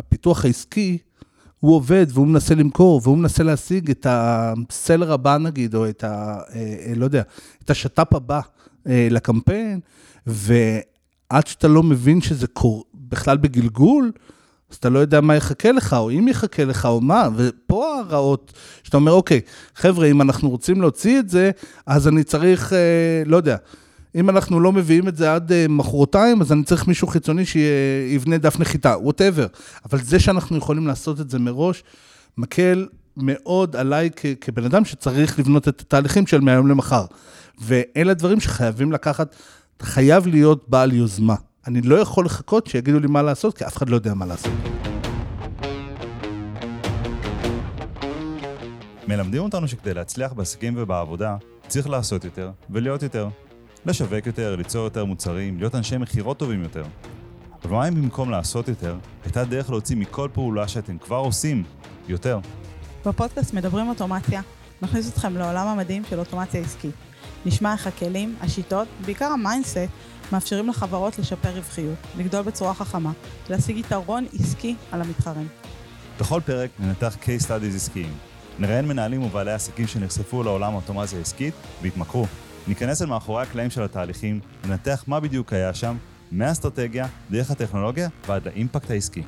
הפיתוח העסקי, הוא עובד והוא מנסה למכור והוא מנסה להשיג את הסלר הבא נגיד, או את ה... אה, לא יודע, את השת"פ הבא לקמפיין, ועד שאתה לא מבין שזה קור... בכלל בגלגול, אז אתה לא יודע מה יחכה לך, או אם יחכה לך, או מה, ופה הרעות, שאתה אומר, אוקיי, חבר'ה, אם אנחנו רוצים להוציא את זה, אז אני צריך, אה, לא יודע, אם אנחנו לא מביאים את זה עד אה, מחרתיים, אז אני צריך מישהו חיצוני שיבנה דף נחיתה, ווטאבר. אבל זה שאנחנו יכולים לעשות את זה מראש, מקל מאוד עליי כ- כבן אדם שצריך לבנות את התהליכים של מהיום למחר. ואלה דברים שחייבים לקחת, חייב להיות בעל יוזמה. אני לא יכול לחכות שיגידו לי מה לעשות, כי אף אחד לא יודע מה לעשות. מלמדים אותנו שכדי להצליח בעסקים ובעבודה, צריך לעשות יותר ולהיות יותר. לשווק יותר, ליצור יותר מוצרים, להיות אנשי מכירות טובים יותר. אבל מה אם במקום לעשות יותר, הייתה דרך להוציא מכל פעולה שאתם כבר עושים יותר? בפודקאסט מדברים אוטומציה. נכניס אתכם לעולם המדהים של אוטומציה עסקית. נשמע איך הכלים, השיטות, בעיקר ה mindset, מאפשרים לחברות לשפר רווחיות, לגדול בצורה חכמה, להשיג יתרון עסקי על המתחרים. בכל פרק ננתח case studies עסקיים. נראיין מנהלים ובעלי עסקים שנחשפו לעולם האוטומציה העסקית והתמכרו. ניכנס אל מאחורי הקלעים של התהליכים, ננתח מה בדיוק היה שם, מהאסטרטגיה, דרך הטכנולוגיה ועד לאימפקט העסקי.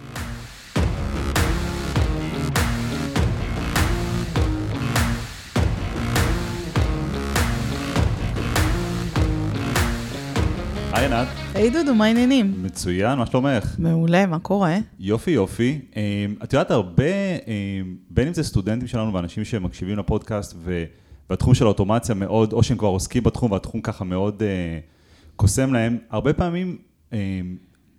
היי עינת. היי דודו, מה העניינים? מצוין, מה שלומך? מעולה, מה קורה? יופי יופי. אמ, את יודעת, הרבה, אמ, בין אם זה סטודנטים שלנו ואנשים שמקשיבים לפודקאסט והתחום של האוטומציה מאוד, או שהם כבר עוסקים בתחום והתחום ככה מאוד אה, קוסם להם, הרבה פעמים אמ,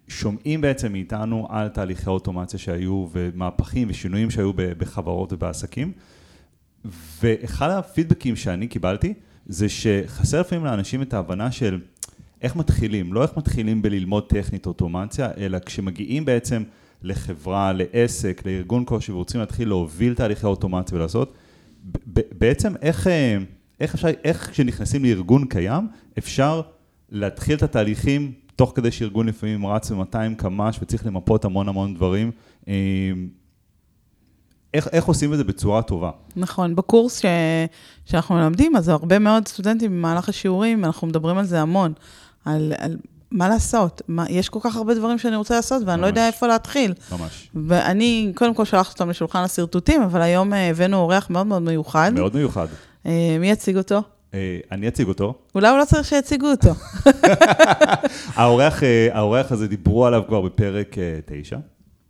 שומעים בעצם מאיתנו על תהליכי האוטומציה שהיו ומהפכים ושינויים שהיו בחברות ובעסקים. ואחד הפידבקים שאני קיבלתי, זה שחסר לפעמים לאנשים את ההבנה של איך מתחילים, לא איך מתחילים בללמוד טכנית אוטומציה, אלא כשמגיעים בעצם לחברה, לעסק, לארגון כלשהו ורוצים להתחיל להוביל תהליכי אוטומציה ולעשות, בעצם איך, אה, איך אפשר, איך כשנכנסים לארגון קיים, אפשר להתחיל את התהליכים תוך כדי שארגון לפעמים רץ ב-200 קמ"ש וצריך למפות המון המון דברים. אה, איך, איך עושים את זה בצורה טובה? נכון, בקורס ש, שאנחנו מלמדים, אז הרבה מאוד סטודנטים במהלך השיעורים, אנחנו מדברים על זה המון. על, על מה לעשות, מה, יש כל כך הרבה דברים שאני רוצה לעשות, ואני ממש, לא יודע איפה להתחיל. ממש. ואני, קודם כל שלחתי אותם לשולחן השרטוטים, אבל היום אה, הבאנו אורח מאוד מאוד מיוחד. מאוד מיוחד. אה, מי יציג אותו? אה, אני אציג אותו. אולי הוא לא צריך שיציגו אותו. האורח, האורח הזה דיברו עליו כבר בפרק 9,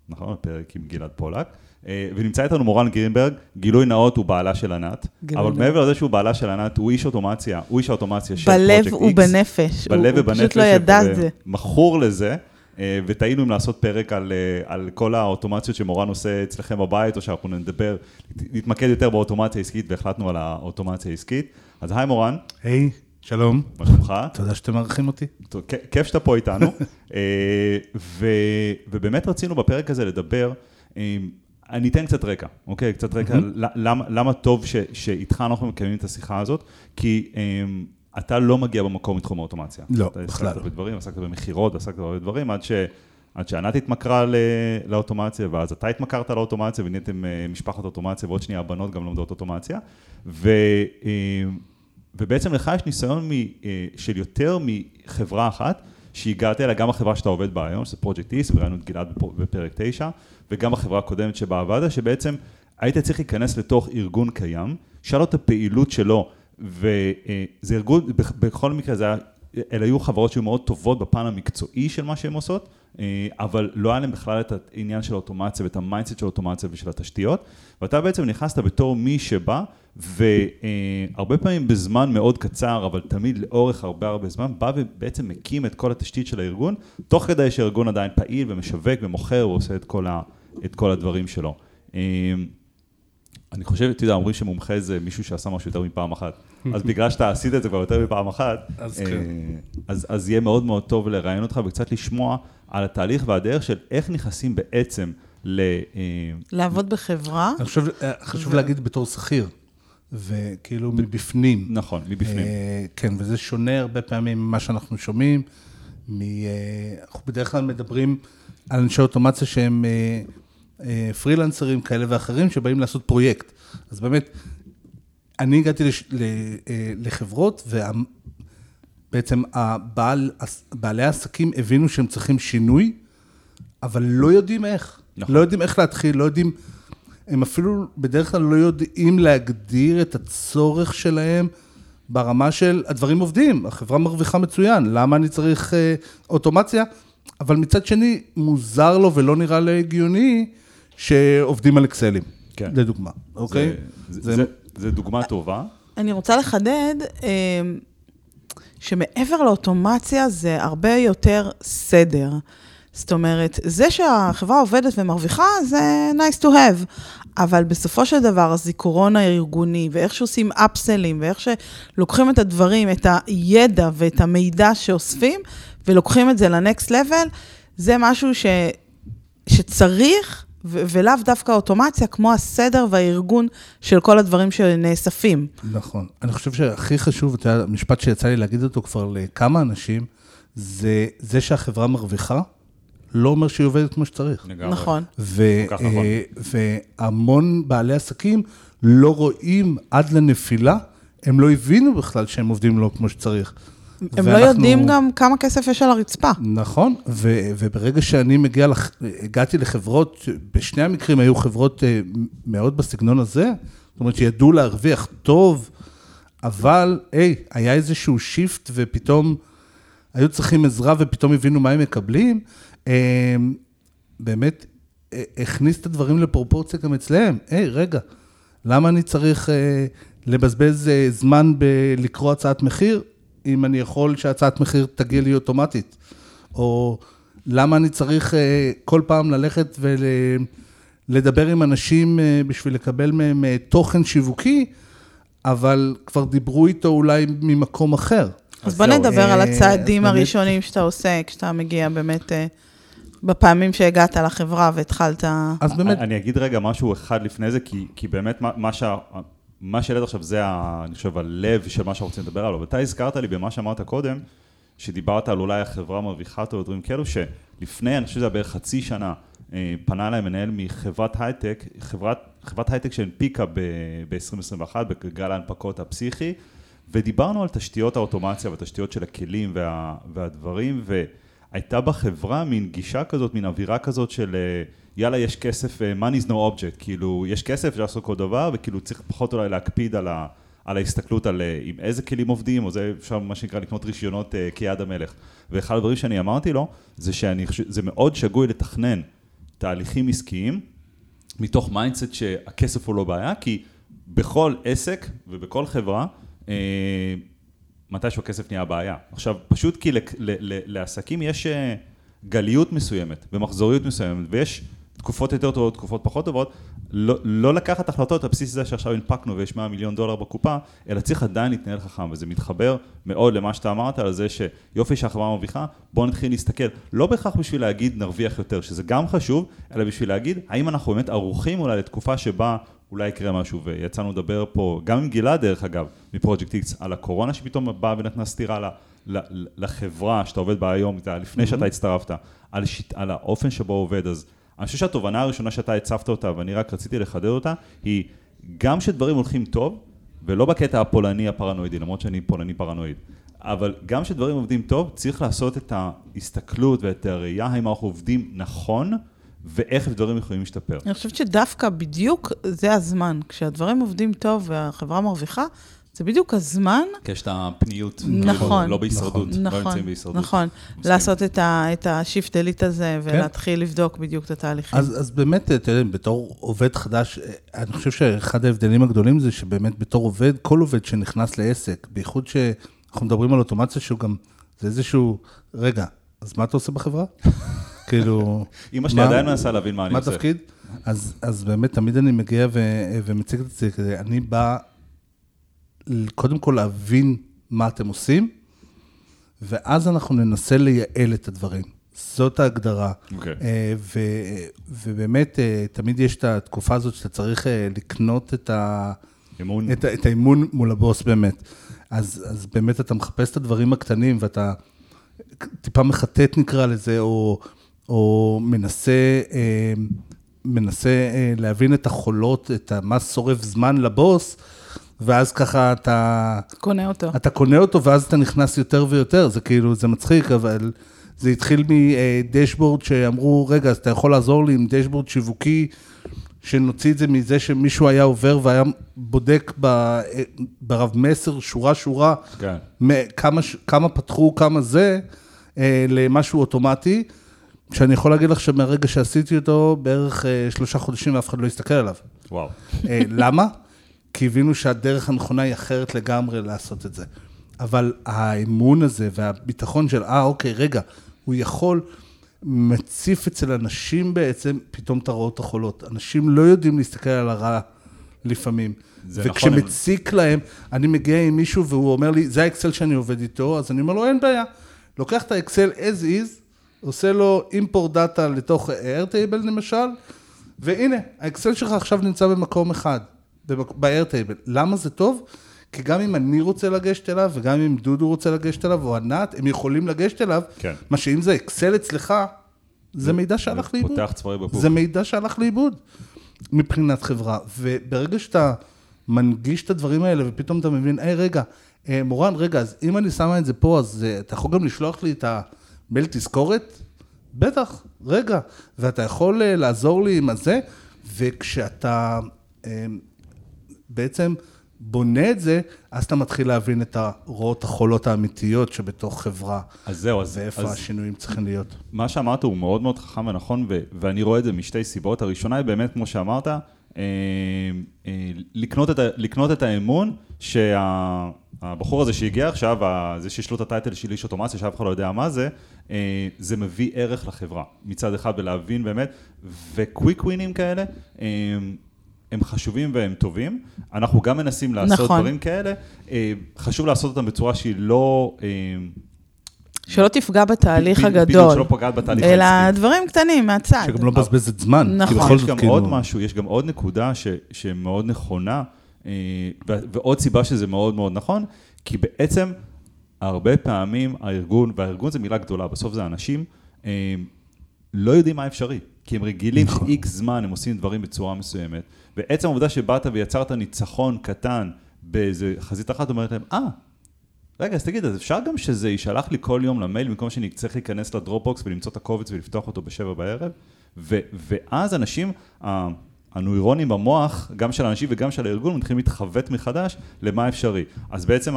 נכון? פרק עם גלעד פולק. אה, ונמצא איתנו מורן גרינברג, גילוי נאות הוא בעלה של ענת, אבל מעבר לזה שהוא בעלה של ענת, הוא איש אוטומציה, הוא איש האוטומציה של פרויקט X. בלב ובנפש, בלב הוא פשוט לא ידע את זה. מכור לזה. אה, וטעינו אם לעשות פרק על, אה, על כל האוטומציות שמורן עושה אצלכם בבית, או שאנחנו נדבר, נתמקד יותר באוטומציה העסקית, והחלטנו על האוטומציה העסקית. אז היי מורן. היי, hey, שלום. מה שלומך? תודה שאתם מארחים אותי. טוב, כיף שאתה פה איתנו. ו, ובאמת רצינו בפרק הזה לדבר אני אתן קצת רקע, אוקיי? קצת רקע, mm-hmm. למה, למה טוב ש, שאיתך אנחנו מקיימים את השיחה הזאת? כי um, אתה לא מגיע במקום מתחום האוטומציה. לא, בכלל לא. עסקת בדברים, עסקת במכירות, עסקת בהרבה דברים, עד, ש, עד שענת התמכרה ל, לאוטומציה, ואז אתה התמכרת לאוטומציה, ונהייתם uh, משפחת אוטומציה, ועוד שנייה הבנות גם לומדות אוטומציה. ו, uh, ובעצם לך יש ניסיון מ, uh, של יותר מחברה אחת, שהגעת אליה, גם החברה שאתה עובד בה היום, שזה פרויקט איס, וראינו את גלעד בפרק 9, וגם בחברה הקודמת שבה עבדת, שבעצם היית צריך להיכנס לתוך ארגון קיים, שאל לו את הפעילות שלו, וזה ארגון, בכל מקרה זה היה, אלה היו חברות שהיו מאוד טובות בפן המקצועי של מה שהן עושות, אבל לא היה להם בכלל את העניין של האוטומציה ואת ה mindset של האוטומציה ושל התשתיות, ואתה בעצם נכנסת בתור מי שבא, והרבה פעמים בזמן מאוד קצר, אבל תמיד לאורך הרבה הרבה זמן, בא ובעצם מקים את כל התשתית של הארגון, תוך כדי שהארגון עדיין פעיל ומשווק ומוכר ועושה את כל, ה, את כל הדברים שלו. אני חושב, אתה יודע, אומרים שמומחה זה מישהו שעשה משהו יותר מפעם אחת. אז בגלל שאתה עשית את זה כבר יותר מפעם אחת, אז, כן. אז, אז יהיה מאוד מאוד טוב לראיין אותך וקצת לשמוע על התהליך והדרך של איך נכנסים בעצם ל... לעבוד בחברה. אני חושב, חשוב להגיד בתור שכיר. וכאילו מבפנים. נכון, מבפנים. כן, וזה שונה הרבה פעמים ממה שאנחנו שומעים. אנחנו בדרך כלל מדברים על אנשי אוטומציה שהם אה, פרילנסרים כאלה ואחרים שבאים לעשות פרויקט. אז באמת, אני הגעתי לש, ל, אה, לחברות, ובעצם הבעל, בעלי העסקים הבינו שהם צריכים שינוי, אבל לא יודעים איך. נכון. לא יודעים איך להתחיל, לא יודעים, הם אפילו בדרך כלל לא יודעים להגדיר את הצורך שלהם ברמה של הדברים עובדים, החברה מרוויחה מצוין, למה אני צריך אה, אוטומציה? אבל מצד שני, מוזר לו ולא נראה לי הגיוני שעובדים על אקסלים, כן. לדוגמה, אוקיי? זה, זה, זה, זה דוגמה טובה. אני רוצה לחדד אה, שמעבר לאוטומציה זה הרבה יותר סדר. זאת אומרת, זה שהחברה עובדת ומרוויחה זה nice to have, אבל בסופו של דבר הזיכרון הארגוני, ואיך שעושים אפסלים, ואיך שלוקחים את הדברים, את הידע ואת המידע שאוספים, ולוקחים את זה לנקסט לבל, זה משהו ש, שצריך, ו- ולאו דווקא אוטומציה, כמו הסדר והארגון של כל הדברים שנאספים. נכון. אני חושב שהכי חשוב, אתה יודע, המשפט שיצא לי להגיד אותו כבר לכמה אנשים, זה זה שהחברה מרוויחה, לא אומר שהיא עובדת כמו שצריך. לגמרי. נכון. ו- נכון. והמון בעלי עסקים לא רואים עד לנפילה, הם לא הבינו בכלל שהם עובדים לא כמו שצריך. הם ואנחנו... לא יודעים גם כמה כסף יש על הרצפה. נכון, ו- וברגע שאני מגיע, לח... הגעתי לחברות, בשני המקרים היו חברות אה, מאוד בסגנון הזה, זאת אומרת שידעו להרוויח טוב, אבל, היי, היה איזשהו שיפט ופתאום היו צריכים עזרה ופתאום הבינו מה הם מקבלים, אה, באמת אה, הכניס את הדברים לפרופורציה גם אצלם. היי, רגע, למה אני צריך לבזבז זמן בלקרוא הצעת מחיר? אם אני יכול שהצעת מחיר תגיע לי אוטומטית? או למה אני צריך אה, כל פעם ללכת ולדבר עם אנשים אה, בשביל לקבל מהם אה, תוכן שיווקי, אבל כבר דיברו איתו אולי ממקום אחר. אז בוא נדבר על הצעדים הראשונים שאתה עושה, כשאתה מגיע באמת... בפעמים שהגעת לחברה והתחלת... אז באמת... אני אגיד רגע משהו אחד לפני זה, כי, כי באמת מה, שה, מה שהעלית עכשיו זה, ה, אני חושב, הלב של מה שאנחנו רוצים לדבר עליו. ואתה הזכרת לי במה שאמרת קודם, שדיברת על אולי החברה מרוויחה טוב ודברים כאלו, שלפני, אני חושב שזה היה בערך חצי שנה, אה, פנה אליי מנהל מחברת הייטק, חברת, חברת הייטק שהנפיקה ב-2021, בגל ההנפקות הפסיכי, ודיברנו על תשתיות האוטומציה והתשתיות של הכלים וה, והדברים, והייתה בחברה מין גישה כזאת, מין אווירה כזאת של... אה, יאללה, יש כסף, אה, money is no object, כאילו, יש כסף, אפשר לעשות כל דבר, וכאילו צריך פחות אולי להקפיד על, ה, על ההסתכלות על אה, עם איזה כלים עובדים, או זה אפשר מה שנקרא לקנות רישיונות אה, כיד המלך. ואחד הדברים שאני אמרתי לו, זה שאני חושב, זה מאוד שגוי לתכנן תהליכים עסקיים, מתוך mindset שהכסף הוא לא בעיה, כי בכל עסק ובכל חברה, אה, מתישהו הכסף נהיה בעיה. עכשיו, פשוט כי ל, ל, ל, לעסקים יש גליות מסוימת ומחזוריות מסוימת, ויש תקופות יותר טובות, תקופות פחות טובות, לא, לא לקחת החלטות על בסיס זה שעכשיו הנפקנו ויש 100 מיליון דולר בקופה, אלא צריך עדיין להתנהל חכם, וזה מתחבר מאוד למה שאתה אמרת על זה שיופי שהחברה מרוויחה, בואו נתחיל להסתכל, לא בהכרח בשביל להגיד נרוויח יותר, שזה גם חשוב, אלא בשביל להגיד האם אנחנו באמת ערוכים אולי לתקופה שבה אולי יקרה משהו, ויצאנו לדבר פה, גם עם גלעד דרך אגב, מפרויקט איקס, על הקורונה שפתאום באה ונתנה סטירה לחברה שאתה עובד בה היום, לפני שאתה הצטרפת, על, שיט, על האופן שבו עובד, אז אני חושב שהתובנה הראשונה שאתה הצפת אותה, ואני רק רציתי לחדד אותה, היא גם שדברים הולכים טוב, ולא בקטע הפולני הפרנואידי, למרות שאני פולני פרנואיד, אבל גם שדברים עובדים טוב, צריך לעשות את ההסתכלות ואת הראייה, האם אנחנו עובדים נכון, ואיך דברים יכולים להשתפר. אני חושבת שדווקא בדיוק זה הזמן. כשהדברים עובדים טוב והחברה מרוויחה, זה בדיוק הזמן. כי יש את הפניות, נכון, לא בהישרדות, נכון, לא נמצאים בהישרדות. נכון, לעשות את, ה, את השיפט דליט הזה כן. ולהתחיל כן. לבדוק בדיוק את התהליכים. אז, אז באמת, אתה יודע, בתור עובד חדש, אני חושב שאחד ההבדלים הגדולים זה שבאמת בתור עובד, כל עובד שנכנס לעסק, בייחוד שאנחנו מדברים על אוטומציה שהוא גם, זה איזשהו, רגע, אז מה אתה עושה בחברה? כאילו... אמא שלי עדיין מנסה להבין מה אני עושה. מה התפקיד? אז, אז באמת, תמיד אני מגיע ו, ומציג את זה, אני בא קודם כל להבין מה אתם עושים, ואז אנחנו ננסה לייעל את הדברים. זאת ההגדרה. Okay. אוקיי. אה, ו, ובאמת, אה, תמיד יש את התקופה הזאת שאתה צריך אה, לקנות את, ה, אמון. את, את האמון מול הבוס באמת. אז, אז באמת אתה מחפש את הדברים הקטנים ואתה טיפה מחטט נקרא לזה, או, או מנסה מנסה להבין את החולות, את מה שורף זמן לבוס, ואז ככה אתה, קונה אותו. אתה קונה אותו, ואז אתה נכנס יותר ויותר, זה כאילו, זה מצחיק, אבל זה התחיל מדשבורד שאמרו, רגע, אז אתה יכול לעזור לי עם דשבורד שיווקי, שנוציא את זה מזה שמישהו היה עובר והיה בודק ב- ברב מסר, שורה-שורה, כן. כמה, כמה פתחו, כמה זה, אה, למשהו אוטומטי, שאני יכול להגיד לך שמהרגע שעשיתי אותו, בערך אה, שלושה חודשים ואף אחד לא הסתכל עליו. וואו. אה, למה? כי הבינו שהדרך הנכונה היא אחרת לגמרי לעשות את זה. אבל האמון הזה והביטחון של, אה, אוקיי, רגע, הוא יכול, מציף אצל אנשים בעצם פתאום את הרעות החולות. אנשים לא יודעים להסתכל על הרע לפעמים. נכון, וכשמציק להם, אני מגיע עם מישהו והוא אומר לי, זה האקסל שאני עובד איתו, אז אני אומר לו, אין בעיה. לוקח את האקסל as is, עושה לו import דאטה לתוך Airtable למשל, והנה, האקסל שלך עכשיו נמצא במקום אחד, ב-Airtable. למה זה טוב? כי גם אם אני רוצה לגשת אליו, וגם אם דודו רוצה לגשת אליו, או ענת, הם יכולים לגשת אליו, כן. מה שאם זה אקסל אצלך, זה מידע שהלך לאיבוד. פותח צווארי בקבוק. זה מידע שהלך לאיבוד מבחינת חברה. וברגע שאתה מנגיש את הדברים האלה, ופתאום אתה מבין, היי, רגע, אה, מורן, רגע, אז אם אני שמה את זה פה, אז אה, אתה יכול גם לשלוח לי את המייל תזכורת? בטח, רגע. ואתה יכול אה, לעזור לי עם הזה, וכשאתה בעצם בונה את זה, אז אתה מתחיל להבין את הרעות החולות האמיתיות שבתוך חברה, אז זהו, אז, ואיפה אז השינויים צריכים להיות. מה שאמרת הוא מאוד מאוד חכם ונכון, ו- ואני רואה את זה משתי סיבות. הראשונה היא באמת, כמו שאמרת, אה, אה, לקנות, את ה- לקנות את האמון שהבחור הזה שהגיע עכשיו, זה שיש לו את הטייטל של איש אוטומציה, שאף אחד לא יודע מה זה, אה, זה מביא ערך לחברה. מצד אחד, ולהבין באמת, וקוויק ווינים כאלה, אה, הם חשובים והם טובים. אנחנו גם מנסים לעשות נכון. דברים כאלה. אה, חשוב לעשות אותם בצורה שהיא לא... אה, שלא תפגע בתהליך בדיוק, הגדול, שלא פוגעת בתהליך אלא העסקי. דברים קטנים מהצד. שגם לא מבזבזת זמן. נכון. כי בכל יש זאת, גם כאילו- עוד משהו, יש גם עוד נקודה ש, שמאוד נכונה, אה, ו- ועוד סיבה שזה מאוד מאוד נכון, כי בעצם הרבה פעמים הארגון, והארגון זה מילה גדולה, בסוף זה אנשים, לא יודעים מה אפשרי, כי הם רגילים נכון. שאיקס זמן הם עושים דברים בצורה מסוימת, ועצם העובדה שבאת ויצרת ניצחון קטן באיזה חזית אחת, אומרת להם, אה, רגע, אז תגיד, אז אפשר גם שזה יישלח לי כל יום למייל במקום שאני צריך להיכנס לדרופבוקס ולמצוא את הקובץ ולפתוח אותו בשבע בערב? ו- ואז אנשים, הנוירונים במוח, גם של האנשים וגם של הארגון, מתחילים להתחוות מחדש למה אפשרי. אז בעצם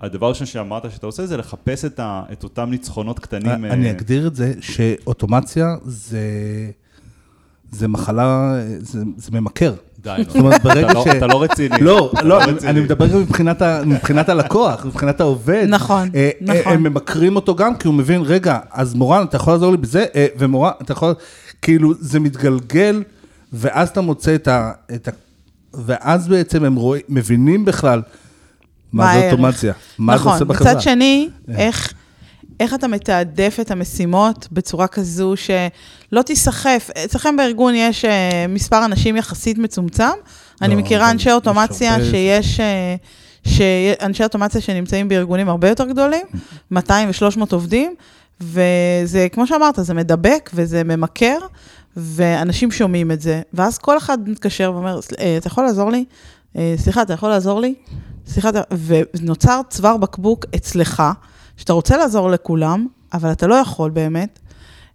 הדבר הראשון שאמרת שאתה עושה זה לחפש את, ה- את אותם ניצחונות קטנים. אני אה, אגדיר את זה שאוטומציה זה, זה מחלה, זה, זה ממכר. די. זאת אומרת, ברגע אתה לא- ש... אתה לא רציני. לא, אתה לא, אני- רציני. אני מדבר גם מבחינת ה- מבחינת הלקוח, מבחינת העובד. נכון, אה, אה, נכון. הם ממכרים אותו גם, כי הוא מבין, רגע, אז מורן, אתה יכול לעזור לי בזה? ומורן, אתה יכול... כאילו, זה מתגלגל, ואז אתה מוצא את ה... את ה ואז בעצם הם רואים, מבינים בכלל מה זה? אוטומציה, מה זה עושה נכון, בחברה. מצד שני, כן. איך... איך אתה מתעדף את המשימות בצורה כזו שלא תיסחף? אצלכם בארגון יש אה, מספר אנשים יחסית מצומצם. אני לא, מכירה אבל אנשי אוטומציה הרבה- שיש... אה, שאנשי אוטומציה שנמצאים בארגונים הרבה יותר גדולים, 200 ו-300 עובדים, וזה, כמו שאמרת, זה מדבק וזה ממכר, ואנשים שומעים את זה, ואז כל אחד מתקשר ואומר, "אה, אתה יכול לעזור לי? סליחה, אתה יכול לעזור לי? אתה... ונוצר צוואר בקבוק אצלך, שאתה רוצה לעזור לכולם, אבל אתה לא יכול באמת,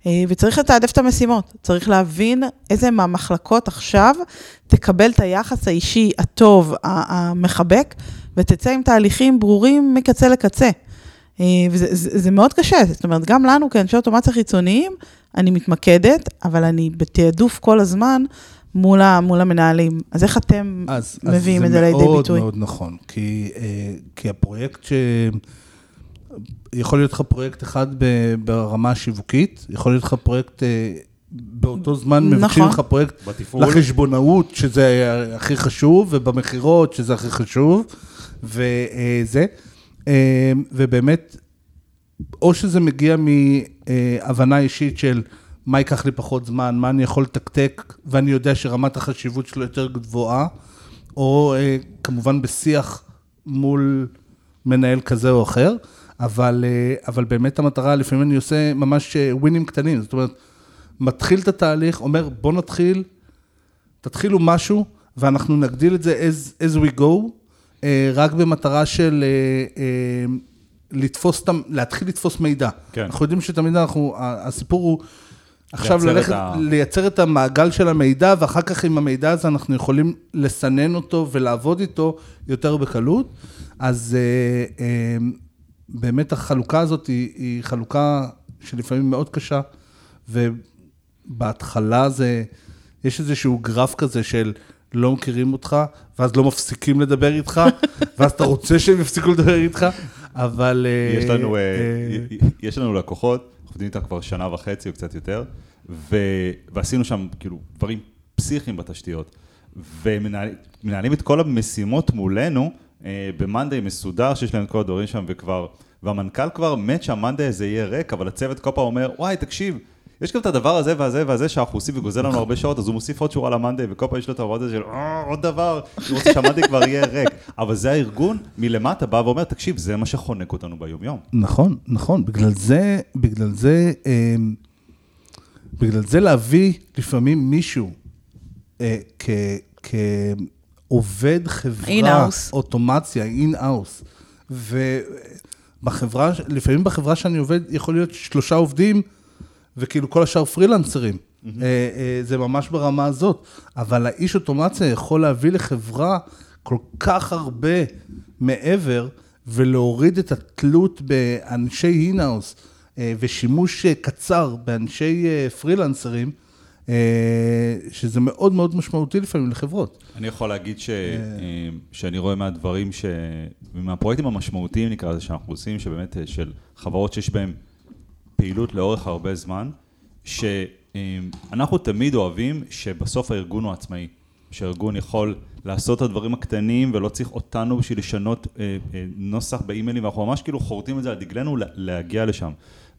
אה, וצריך לתעדף את המשימות. צריך להבין איזה מהמחלקות עכשיו תקבל את היחס האישי הטוב, המחבק, ותצא עם תהליכים ברורים מקצה לקצה. אה, וזה זה, זה מאוד קשה, זאת אומרת, גם לנו כאנשי אוטומציה חיצוניים, אני מתמקדת, אבל אני בתעדוף כל הזמן מול, ה, מול המנהלים. אז איך אתם אז, מביאים אז את זה לידי מאוד ביטוי? מאוד נכון, כי, אה, כי הפרויקט ש... יכול להיות לך פרויקט אחד ברמה השיווקית, יכול להיות לך פרויקט, אה, באותו זמן נכון. מבקשים לך פרויקט בתפעול. לחשבונאות, שזה הכי חשוב, ובמכירות, שזה הכי חשוב, וזה. אה, ובאמת, או שזה מגיע מהבנה אישית של מה ייקח לי פחות זמן, מה אני יכול לתקתק, ואני יודע שרמת החשיבות שלו יותר גבוהה, או אה, כמובן בשיח מול מנהל כזה או אחר, אבל, אה, אבל באמת המטרה, לפעמים אני עושה ממש אה, ווינים קטנים, זאת אומרת, מתחיל את התהליך, אומר, בוא נתחיל, תתחילו משהו, ואנחנו נגדיל את זה as, as we go, אה, רק במטרה של אה, אה, לתפוס, להתחיל לתפוס מידע. כן. אנחנו יודעים שתמיד אנחנו, הסיפור הוא עכשיו ללכת, ה- לייצר את המעגל של המידע, ואחר כך עם המידע הזה אנחנו יכולים לסנן אותו ולעבוד איתו יותר בקלות. אז אה, אה, באמת החלוקה הזאת היא, היא חלוקה שלפעמים מאוד קשה, ובהתחלה זה, יש איזשהו גרף כזה של לא מכירים אותך, ואז לא מפסיקים לדבר איתך, ואז אתה רוצה שהם יפסיקו לדבר איתך, אבל... אה, יש לנו, אה, אה, יש לנו לקוחות, עובדים איתם כבר שנה וחצי או קצת יותר, ו, ועשינו שם כאילו דברים פסיכיים בתשתיות, ומנהלים את כל המשימות מולנו אה, במאנדיי מסודר, שיש להם את כל הדברים שם, וכבר, והמנכ"ל כבר מת שהמאנדיי הזה יהיה ריק, אבל הצוות כל פעם אומר, וואי, תקשיב, יש גם את הדבר הזה והזה והזה שאנחנו עושים וגוזל לנו הרבה שעות, אז הוא מוסיף עוד שורה למאנדיי, וכל פעם יש לו את העבודה של "אה, עוד דבר, הוא רוצה שהמאנדיי כבר יהיה ריק. אבל זה הארגון מלמטה בא ואומר, תקשיב, זה מה שחונק אותנו ביום-יום. נכון, נכון, בגלל זה, בגלל זה, אה, בגלל זה להביא לפעמים מישהו אה, כעובד חברה. אוטומציה, in-house, ובחברה, לפעמים בחברה שאני עובד, יכול להיות שלושה עובדים, וכאילו כל השאר פרילנסרים. אה, אה, זה ממש ברמה הזאת, אבל האיש אוטומציה יכול להביא לחברה כל כך הרבה מעבר, ולהוריד את התלות באנשי in-house, אה, ושימוש קצר באנשי פרילנסרים, שזה מאוד מאוד משמעותי לפעמים לחברות. אני יכול להגיד ש, שאני רואה מהדברים, ש, ומהפרויקטים המשמעותיים נקרא לזה שאנחנו עושים, שבאמת של חברות שיש בהן פעילות לאורך הרבה זמן, שאנחנו תמיד אוהבים שבסוף הארגון הוא עצמאי, שהארגון יכול לעשות את הדברים הקטנים ולא צריך אותנו בשביל לשנות אה, אה, נוסח באימיילים, ואנחנו ממש כאילו חורטים את זה על דגלנו לה- להגיע לשם.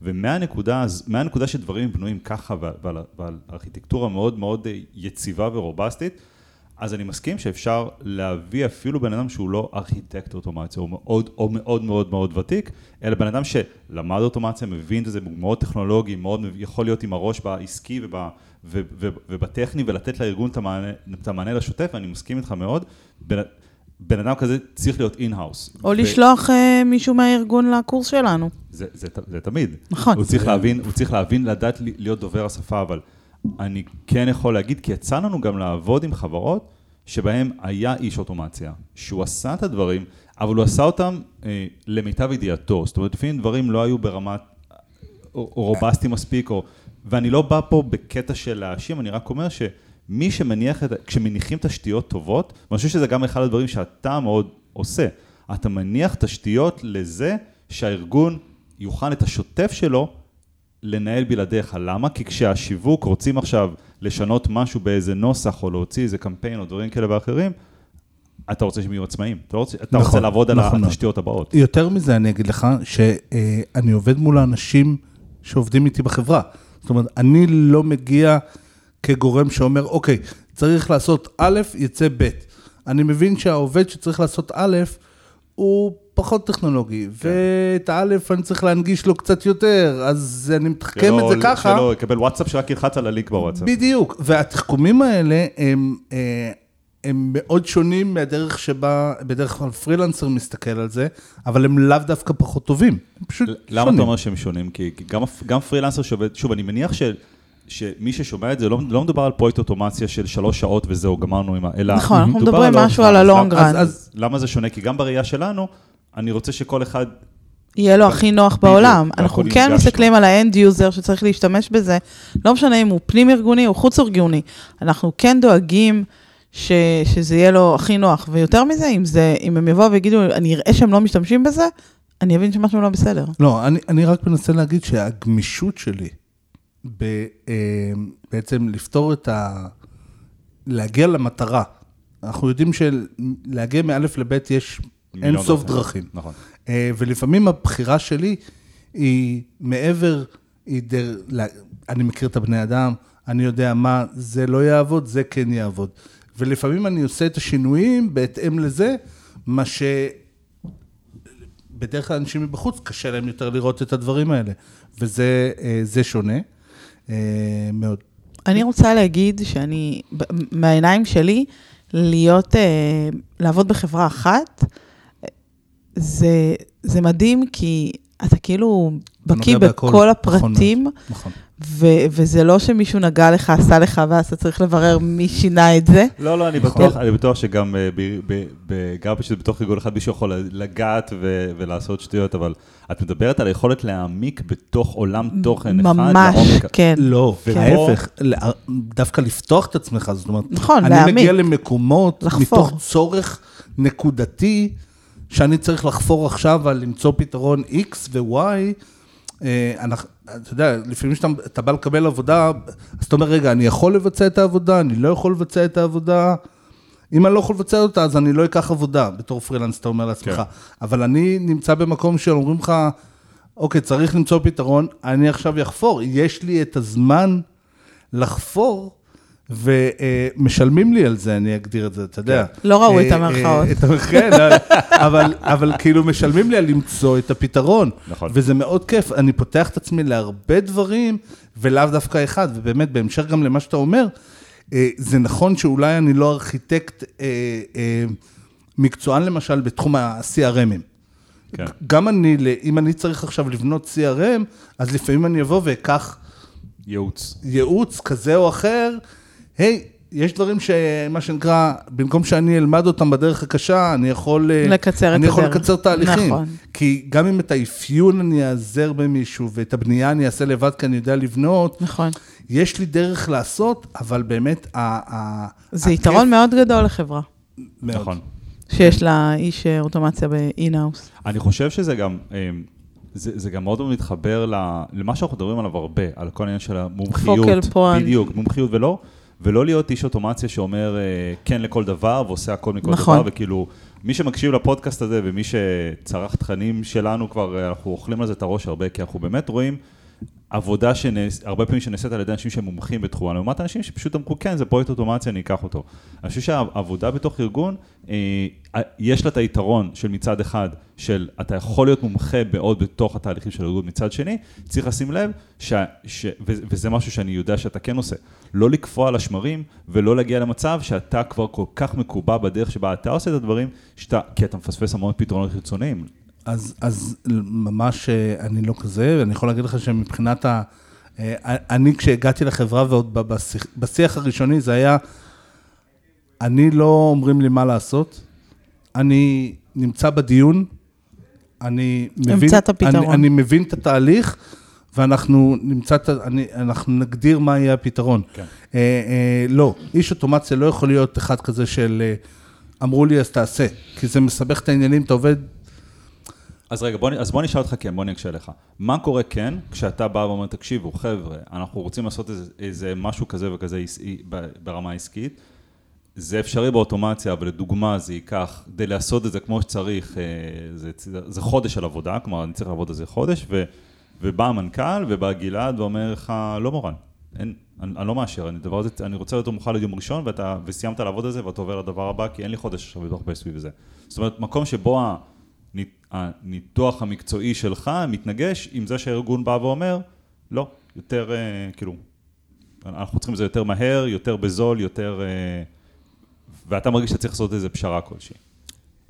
ומהנקודה, מהנקודה שדברים בנויים ככה ועל, ועל, ועל ארכיטקטורה מאוד מאוד אה, יציבה ורובסטית, אז אני מסכים שאפשר להביא אפילו בן אדם שהוא לא ארכיטקט אוטומציה, הוא מאוד, או מאוד מאוד מאוד ותיק, אלא בן אדם שלמד אוטומציה, מבין את זה, הוא מאוד טכנולוגי, מאוד יכול להיות עם הראש בעסקי וב, ו, ו, ובטכני ולתת לארגון את המענה, את המענה לשוטף, ואני מסכים איתך מאוד. בן, בן אדם כזה צריך להיות in-house. או לשלוח אה, מישהו מהארגון לקורס שלנו. זה, זה, זה תמיד. נכון. הוא צריך להבין, הוא צריך להבין, לדעת להיות דובר השפה, אבל אני כן יכול להגיד, כי יצא לנו גם לעבוד עם חברות שבהם היה איש אוטומציה, שהוא עשה את הדברים, אבל הוא עשה אותם אה, למיטב ידיעתו. זאת אומרת, לפעמים דברים לא היו ברמת רובסטי מספיק, או, ואני לא בא פה בקטע של להאשים, אני רק אומר שמי שמניח את, כשמניחים תשתיות טובות, ואני חושב שזה גם אחד הדברים שאתה מאוד עושה, אתה מניח תשתיות לזה שהארגון יוכל את השוטף שלו לנהל בלעדיך. למה? כי כשהשיווק רוצים עכשיו לשנות משהו באיזה נוסח, או להוציא איזה קמפיין, או דברים כאלה ואחרים, אתה רוצה שהם יהיו עצמאיים. אתה, רוצה, אתה נכון, רוצה לעבוד על נכון. התשתיות הבאות. יותר מזה, אני אגיד לך, שאני עובד מול האנשים שעובדים איתי בחברה. זאת אומרת, אני לא מגיע כגורם שאומר, אוקיי, צריך לעשות א', יצא ב'. אני מבין שהעובד שצריך לעשות א', הוא פחות טכנולוגי, ואת האלף אני צריך להנגיש לו קצת יותר, אז אני מתחכם את זה ככה. שלא יקבל וואטסאפ שרק ילחץ על הלינק בוואטסאפ. בדיוק, והתחכומים האלה הם, אה, הם מאוד שונים מהדרך שבה, בדרך כלל פרילנסר מסתכל על זה, אבל הם לאו דווקא פחות טובים, הם פשוט שונים. למה אתה אומר שהם שונים? כי גם, גם פרילנסר שעובד, שוב, אני מניח ש, שמי ששומע את זה, לא, לא מדובר על פרויקט אוטומציה של שלוש שעות וזהו, גמרנו עם ה... אלא נכון, אנחנו מדברים על משהו על. ה-long אז-. אז למה זה שונה? כי גם בראייה שלנו, אני רוצה שכל אחד... יהיה לו הכי נוח בעולם. אנחנו כן. מסתכלים על ה-end user שצריך להשתמש בזה, לא משנה אם הוא פנים ארגוני או חוץ ארגוני. אנחנו כן דואגים ש, שזה יהיה לו הכי נוח. ויותר מזה, אם, זה, אם הם יבואו ויגידו, אני אראה שהם לא משתמשים בזה, אני אבין שמשהו לא בסדר. לא, אני, אני רק מנסה להגיד שהגמישות שלי ב, אה, בעצם לפתור את ה... להגיע למטרה. אנחנו יודעים שלהגיע מאלף לבית יש אין סוף דרכים. נכון. אה, ולפעמים הבחירה שלי היא מעבר, היא דר... אני מכיר את הבני אדם, אני יודע מה זה לא יעבוד, זה כן יעבוד. ולפעמים אני עושה את השינויים בהתאם לזה, מה ש... בדרך כלל אנשים מבחוץ, קשה להם יותר לראות את הדברים האלה, וזה אה, זה שונה. אה, מאוד. אני רוצה להגיד שאני, מהעיניים שלי, להיות, לעבוד בחברה אחת, זה, זה מדהים, כי אתה כאילו בקיא נוגע בהכל, בכל נכון הפרטים, נכון. ו- וזה לא שמישהו נגע לך, עשה לך, ואז אתה צריך לברר מי שינה את זה. לא, לא, אני נכון. בטוח, אני בטוח שגם אה, ב- ב- ב- גם פשוט בתוך ארגון אחד מישהו יכול לגעת ו- ולעשות שטויות, אבל את מדברת על היכולת להעמיק בתוך עולם תוכן אחד ממש. כן. לא, כן. ההפך, לה- דווקא לפתוח את עצמך, זאת אומרת, נכון, אני להעמיק. מגיע למקומות לחפור. מתוך צורך נקודתי, שאני צריך לחפור עכשיו על למצוא פתרון X ו-Y. אה, אנחנו, אתה יודע, לפעמים כשאתה אתה בא לקבל עבודה, אז אתה אומר, רגע, אני יכול לבצע את העבודה, אני לא יכול לבצע את העבודה. אם אני לא יכול לבצע אותה, אז אני לא אקח עבודה, בתור פרילנס, אתה אומר לעצמך. כן. אבל אני נמצא במקום שאומרים לך, אוקיי, צריך למצוא פתרון, אני עכשיו אחפור. יש לי את הזמן לחפור, ומשלמים לי על זה, אני אגדיר את זה, אתה יודע. לא ראו את אה, המרכאות. אה, את כן, אבל- אבל, כאילו משלמים לי על למצוא את הפתרון. נכון. וזה מאוד כיף, אני פותח את עצמי להרבה דברים, ולאו דווקא אחד, ובאמת, בהמשך גם למה שאתה אומר, אה, זה נכון שאולי אני לא ארכיטקט מקצוען למשל בתחום ה-CRMים. כן. גם אני, ל- אם אני צריך עכשיו לבנות CRM, אז לפעמים אני אבוא ואקח ייעוץ. ייעוץ כזה או אחר, היי, יש דברים שמה שנקרא, במקום שאני אלמד אותם בדרך הקשה, אני יכול... אה, לקצר את אני יכול הדרך. לקצר תהליכים. נכון. כי גם אם את האפיון אני אעזר במישהו, ואת הבנייה אני אעשה לבד כי אני יודע לבנות, נכון. יש לי דרך לעשות, אבל באמת, ה... ה- זה הכיף יתרון מאוד גדול לחברה, מאוד. נכון. שיש לה איש אה, אוטומציה ב-in-house. אני חושב שזה גם, אה, זה, זה גם מאוד מתחבר ל- למה שאנחנו מדברים עליו הרבה, על כל העניין של המומחיות. Focal point. בדיוק, מומחיות ולא, ולא להיות איש אוטומציה שאומר אה, כן לכל דבר ועושה הכל מכל נכון. דבר, וכאילו, מי שמקשיב לפודקאסט הזה ומי שצרך תכנים שלנו כבר, אה, אנחנו אוכלים על זה את הראש הרבה, כי אנחנו באמת רואים עבודה שנעש, הרבה פעמים שנעשית על ידי אנשים שהם מומחים בתחום, לעומת אנשים שפשוט אמרו, כן, זה פרויקט אוטומציה, אני אקח אותו. אני חושב שהעבודה בתוך ארגון, אה, יש לה את היתרון של מצד אחד, של אתה יכול להיות מומחה מאוד בתוך התהליכים של הארגון, מצד שני, צריך לשים לב, ש, ש, ו, וזה משהו שאני יודע שאתה כן עושה, לא לקפוא על השמרים ולא להגיע למצב שאתה כבר כל כך מקובע בדרך שבה אתה עושה את הדברים, שאתה, כי אתה מפספס המון פתרונות חיצוניים. אז, אז ממש אה, אני לא כזה, ואני יכול להגיד לך שמבחינת ה... אה, אני כשהגעתי לחברה ועוד ב- בשיח, בשיח הראשוני זה היה, אני לא אומרים לי מה לעשות, אני נמצא בדיון, אני מבין, את הפתרון. אני, אני מבין את התהליך, ואנחנו נמצא, את ה- אני, אנחנו נגדיר מה יהיה הפתרון. כן. אה, אה, לא, איש אוטומציה לא יכול להיות אחד כזה של אה, אמרו לי אז תעשה, כי זה מסבך את העניינים, אתה עובד אז רגע, בוא, אז בוא נשאל אותך כן, בוא נקשה לך. מה קורה כן, כשאתה בא ואומר, תקשיבו, חבר'ה, אנחנו רוצים לעשות איזה, איזה משהו כזה וכזה עסקי, ברמה העסקית, זה אפשרי באוטומציה, אבל לדוגמה זה ייקח, כדי לעשות את זה כמו שצריך, אה, זה, זה חודש של עבודה, כלומר אני צריך לעבוד על זה חודש, ו, ובא המנכ"ל ובא גלעד ואומר לך, לא מורן, אין, אני, אני לא מאשר, אני, דבר אני רוצה להיות מוכן ליום ראשון, ואתה, וסיימת לעבוד על זה ואתה עובר לדבר הבא, כי אין לי חודש עכשיו לדוח סביב זה. זאת אומרת, מקום שבו הניתוח המקצועי שלך מתנגש עם זה שהארגון בא ואומר, לא, יותר, אה, כאילו, אנחנו צריכים את זה יותר מהר, יותר בזול, יותר... אה, ואתה מרגיש שאתה צריך לעשות איזה פשרה כלשהי.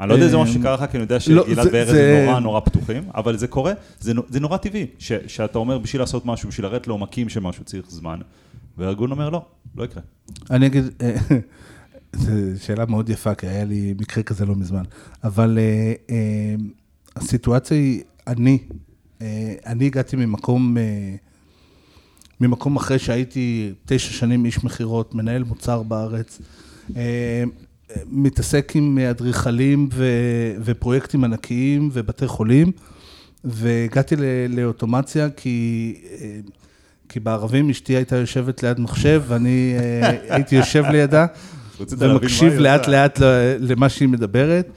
אני לא יודע אם זה משהו שקרה לך, כי אני יודע לא, שגלעד וארז הם נורא נורא פתוחים, אבל זה קורה, זה, נו- זה נורא טבעי, שאתה אומר בשביל לעשות משהו, בשביל לרדת לעומקים של משהו צריך זמן, והארגון אומר לא, לא יקרה. אני אגיד, אה, זו שאלה מאוד יפה, כי היה לי מקרה כזה לא מזמן, אבל אה, אה, הסיטואציה היא, אני, אה, אני הגעתי ממקום, אה, ממקום אחרי שהייתי תשע שנים איש מכירות, מנהל מוצר בארץ, אה, מתעסק עם אדריכלים ו- ופרויקטים ענקיים ובתי חולים, והגעתי ל- לאוטומציה כי... אה, כי בערבים אשתי הייתה יושבת ליד מחשב, ואני אה, הייתי יושב לידה, ומקשיב לאט. לאט למה שהיא מדברת,